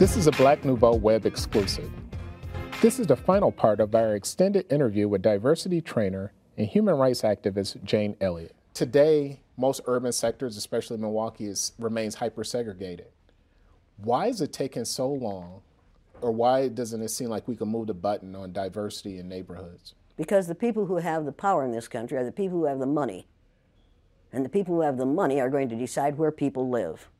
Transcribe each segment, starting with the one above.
This is a Black Nouveau web exclusive. This is the final part of our extended interview with diversity trainer and human rights activist Jane Elliott. Today, most urban sectors, especially Milwaukee, is, remains hyper segregated. Why is it taking so long, or why doesn't it seem like we can move the button on diversity in neighborhoods? Because the people who have the power in this country are the people who have the money. And the people who have the money are going to decide where people live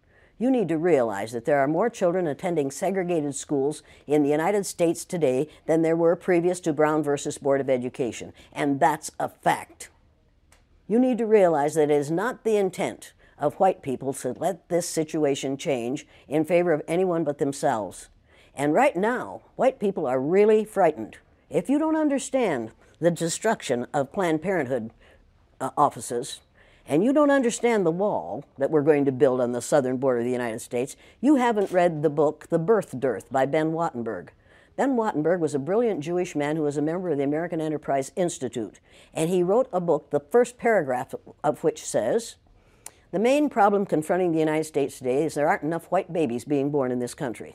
you need to realize that there are more children attending segregated schools in the United States today than there were previous to Brown versus Board of Education. And that's a fact. You need to realize that it is not the intent of white people to let this situation change in favor of anyone but themselves. And right now, white people are really frightened. If you don't understand the destruction of Planned Parenthood uh, offices, and you don't understand the wall that we're going to build on the southern border of the United States, you haven't read the book The Birth Dearth by Ben Wattenberg. Ben Wattenberg was a brilliant Jewish man who was a member of the American Enterprise Institute, and he wrote a book, the first paragraph of which says, The main problem confronting the United States today is there aren't enough white babies being born in this country.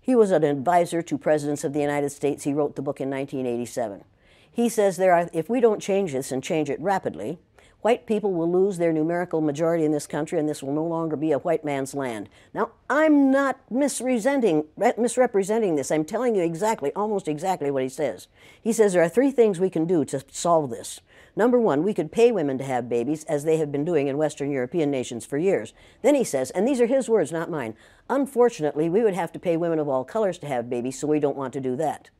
He was an advisor to presidents of the United States. He wrote the book in 1987. He says there are, if we don't change this and change it rapidly, white people will lose their numerical majority in this country and this will no longer be a white man's land. Now, I'm not misrepresenting, misrepresenting this. I'm telling you exactly, almost exactly what he says. He says there are three things we can do to solve this. Number one, we could pay women to have babies, as they have been doing in Western European nations for years. Then he says, and these are his words, not mine, unfortunately, we would have to pay women of all colors to have babies, so we don't want to do that.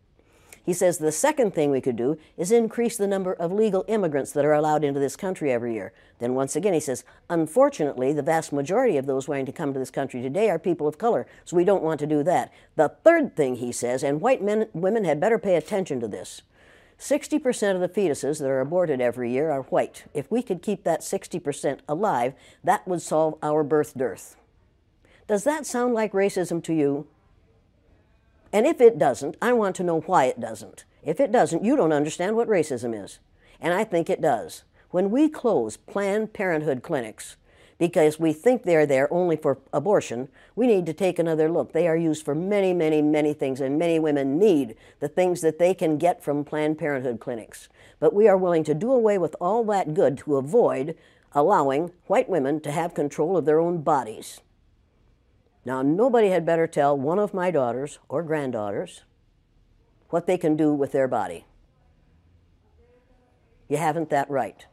He says the second thing we could do is increase the number of legal immigrants that are allowed into this country every year. Then once again, he says, unfortunately, the vast majority of those wanting to come to this country today are people of color, so we don't want to do that. The third thing he says, and white men, women had better pay attention to this. 60% of the fetuses that are aborted every year are white. If we could keep that 60% alive, that would solve our birth dearth. Does that sound like racism to you? And if it doesn't, I want to know why it doesn't. If it doesn't, you don't understand what racism is. And I think it does. When we close Planned Parenthood clinics because we think they're there only for abortion, we need to take another look. They are used for many, many, many things, and many women need the things that they can get from Planned Parenthood clinics. But we are willing to do away with all that good to avoid allowing white women to have control of their own bodies. Now, nobody had better tell one of my daughters or granddaughters what they can do with their body. You haven't that right.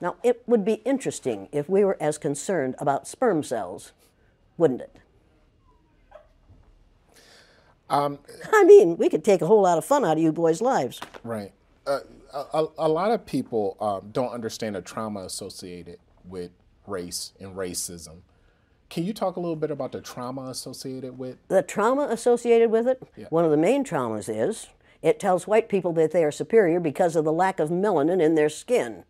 Now, it would be interesting if we were as concerned about sperm cells, wouldn't it? Um, I mean, we could take a whole lot of fun out of you boys' lives. Right. Uh, a, a, lot of people um, don't understand the trauma associated with race and racism. Can you talk a little bit about the trauma associated with? The trauma associated with it? Yeah. One of the main traumas is it tells white people that they are superior because of the lack of melanin in their skin.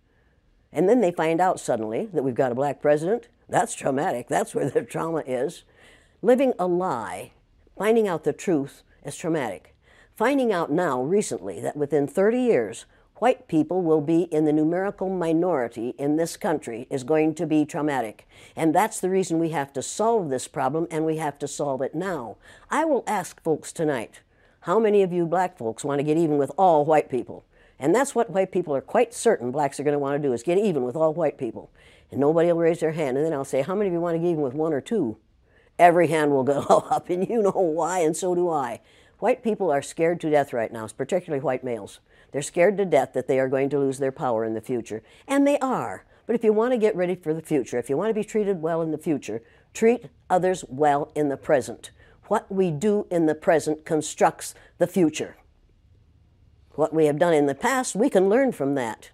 And then they find out suddenly that we've got a black president. That's traumatic. That's where the trauma is. Living a lie, finding out the truth is traumatic. Finding out now, recently, that within 30 years, white people will be in the numerical minority in this country is going to be traumatic. And that's the reason we have to solve this problem and we have to solve it now. I will ask folks tonight how many of you black folks want to get even with all white people? And that's what white people are quite certain blacks are going to want to do is get even with all white people. And nobody will raise their hand. And then I'll say, How many of you want to get even with one or two? Every hand will go up, and you know why, and so do I. White people are scared to death right now, particularly white males. They're scared to death that they are going to lose their power in the future. And they are. But if you want to get ready for the future, if you want to be treated well in the future, treat others well in the present. What we do in the present constructs the future. What we have done in the past, we can learn from that.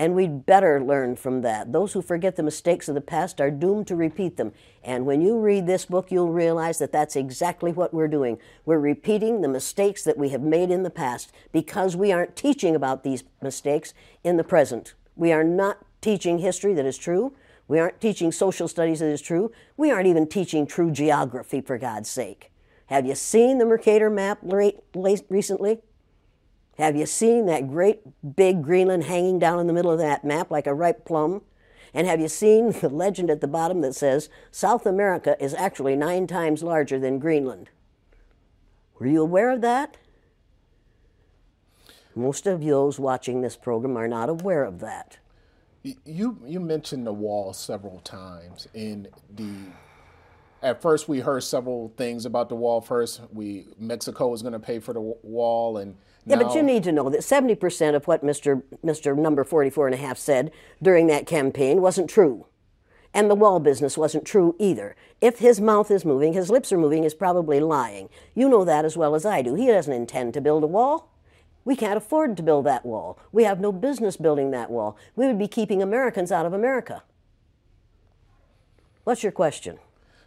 And we'd better learn from that. Those who forget the mistakes of the past are doomed to repeat them. And when you read this book, you'll realize that that's exactly what we're doing. We're repeating the mistakes that we have made in the past because we aren't teaching about these mistakes in the present. We are not teaching history that is true. We aren't teaching social studies that is true. We aren't even teaching true geography, for God's sake. Have you seen the Mercator map recently? Have you seen that great big Greenland hanging down in the middle of that map like a ripe plum? And have you seen the legend at the bottom that says South America is actually nine times larger than Greenland? Were you aware of that? Most of those watching this program are not aware of that. You you mentioned the wall several times in the at first we heard several things about the wall first we mexico was going to pay for the wall and yeah but you need to know that 70% of what mr mr number 44 and a half said during that campaign wasn't true and the wall business wasn't true either if his mouth is moving his lips are moving he's probably lying you know that as well as i do he doesn't intend to build a wall we can't afford to build that wall. We have no business building that wall. We would be keeping Americans out of America. What's your question?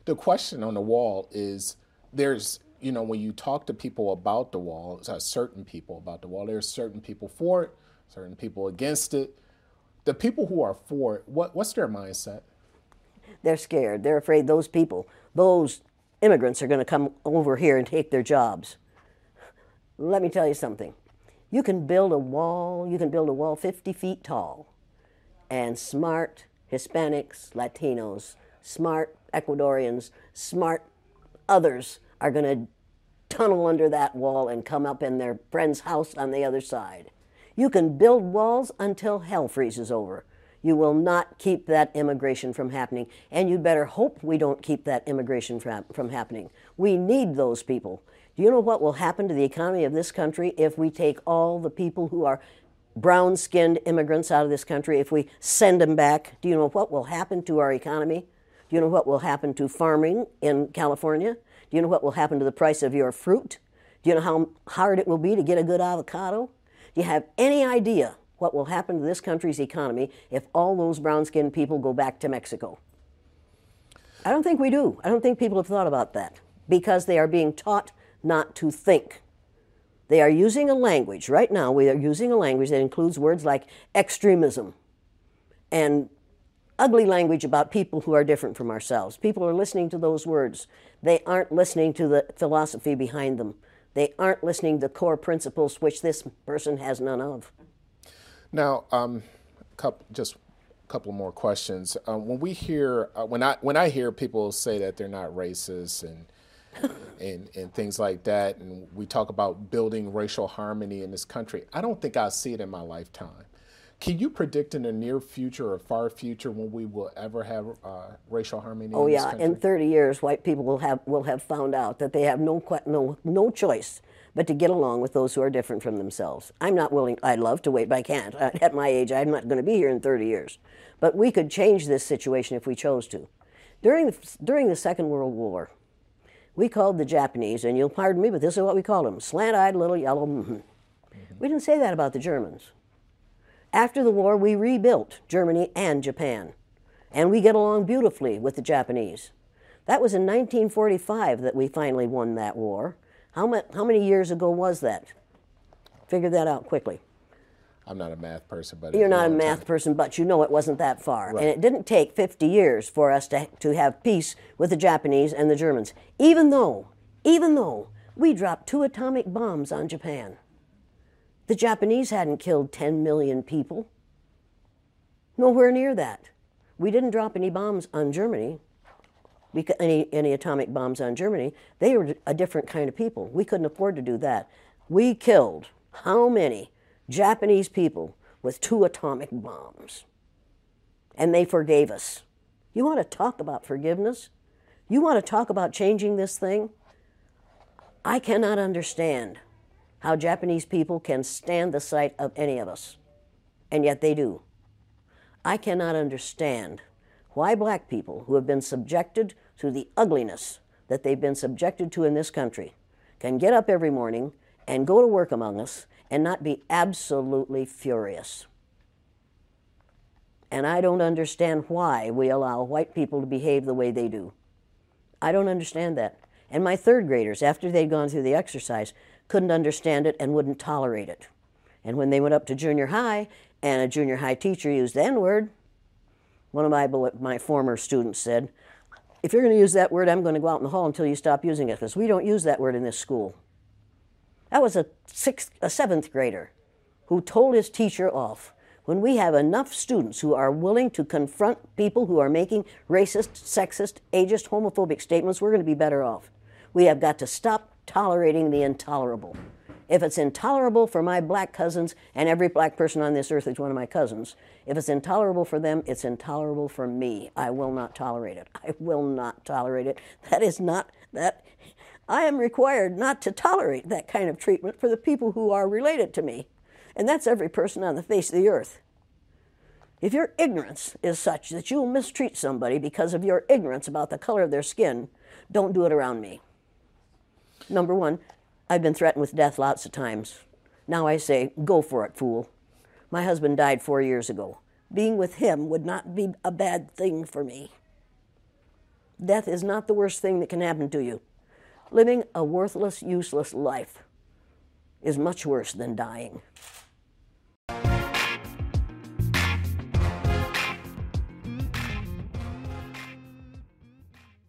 the question on the wall is there's you know when you talk to people about the wall certain people about the wall. There's certain people for it certain people against it. The people who are for it what, what's their mindset? They're scared. They're afraid those people those immigrants are going to come over here and take their jobs. Let me tell you something. You can build a wall you can build a wall 50 feet tall and smart hispanics latinos smart Ecuadorians, smart others are going to tunnel under that wall and come up in their friend's house on the other side. You can build walls until hell freezes over. You will not keep that immigration from happening, and you'd better hope we don't keep that immigration from, from happening. We need those people. Do you know what will happen to the economy of this country if we take all the people who are brown skinned immigrants out of this country, if we send them back? Do you know what will happen to our economy? Do you know what will happen to farming in California? Do you know what will happen to the price of your fruit? Do you know how hard it will be to get a good avocado? Do you have any idea what will happen to this country's economy if all those brown skinned people go back to Mexico? I don't think we do. I don't think people have thought about that because they are being taught not to think. They are using a language, right now, we are using a language that includes words like extremism and ugly language about people who are different from ourselves. People are listening to those words. They aren't listening to the philosophy behind them. They aren't listening to core principles which this person has none of. Now, um, couple, just a couple more questions. Um, when we hear, uh, when I when I hear people say that they're not racist and and and things like that, and we talk about building racial harmony in this country, I don't think I see it in my lifetime. Can you predict in the near future or far future when we will ever have uh, racial harmony? Oh in yeah, in 30 years, white people will have will have found out that they have no no no choice but to get along with those who are different from themselves. I'm not willing. I'd love to wait, but I can't. At my age, I'm not going to be here in 30 years. But we could change this situation if we chose to. During the, during the Second World War, we called the Japanese, and you'll pardon me, but this is what we called them: slant-eyed little yellow. Mm-hmm. Mm-hmm. We didn't say that about the Germans. After the war, we rebuilt Germany and Japan, and we get along beautifully with the Japanese. That was in 1945 that we finally won that war. How, ma- how many years ago was that? Figure that out quickly. I'm not a math person, but you're not a math time. person, but you know it wasn't that far. Right. And it didn't take 50 years for us to, to have peace with the Japanese and the Germans, even though, even though we dropped two atomic bombs on Japan. The Japanese hadn't killed 10 million people. Nowhere near that. We didn't drop any bombs on Germany, any, any atomic bombs on Germany. They were a different kind of people. We couldn't afford to do that. We killed how many Japanese people with two atomic bombs? And they forgave us. You want to talk about forgiveness? You want to talk about changing this thing? I cannot understand how Japanese people can stand the sight of any of us, and yet they do. I cannot understand why black people who have been subjected to the ugliness that they've been subjected to in this country can get up every morning and go to work among us and not be absolutely furious. And I don't understand why we allow white people to behave the way they do. I don't understand that. And my third graders, after they'd gone through the exercise, couldn't understand it and wouldn't tolerate it. And when they went up to junior high and a junior high teacher used the N word, one of my, my former students said, If you're going to use that word, I'm going to go out in the hall until you stop using it because we don't use that word in this school. That was a, sixth, a seventh grader who told his teacher off when we have enough students who are willing to confront people who are making racist, sexist, ageist, homophobic statements, we're going to be better off. We have got to stop tolerating the intolerable. If it's intolerable for my black cousins, and every black person on this earth is one of my cousins, if it's intolerable for them, it's intolerable for me. I will not tolerate it. I will not tolerate it. That is not that. I am required not to tolerate that kind of treatment for the people who are related to me. And that's every person on the face of the earth. If your ignorance is such that you'll mistreat somebody because of your ignorance about the color of their skin, don't do it around me. Number one, I've been threatened with death lots of times. Now I say, go for it, fool. My husband died four years ago. Being with him would not be a bad thing for me. Death is not the worst thing that can happen to you. Living a worthless, useless life is much worse than dying.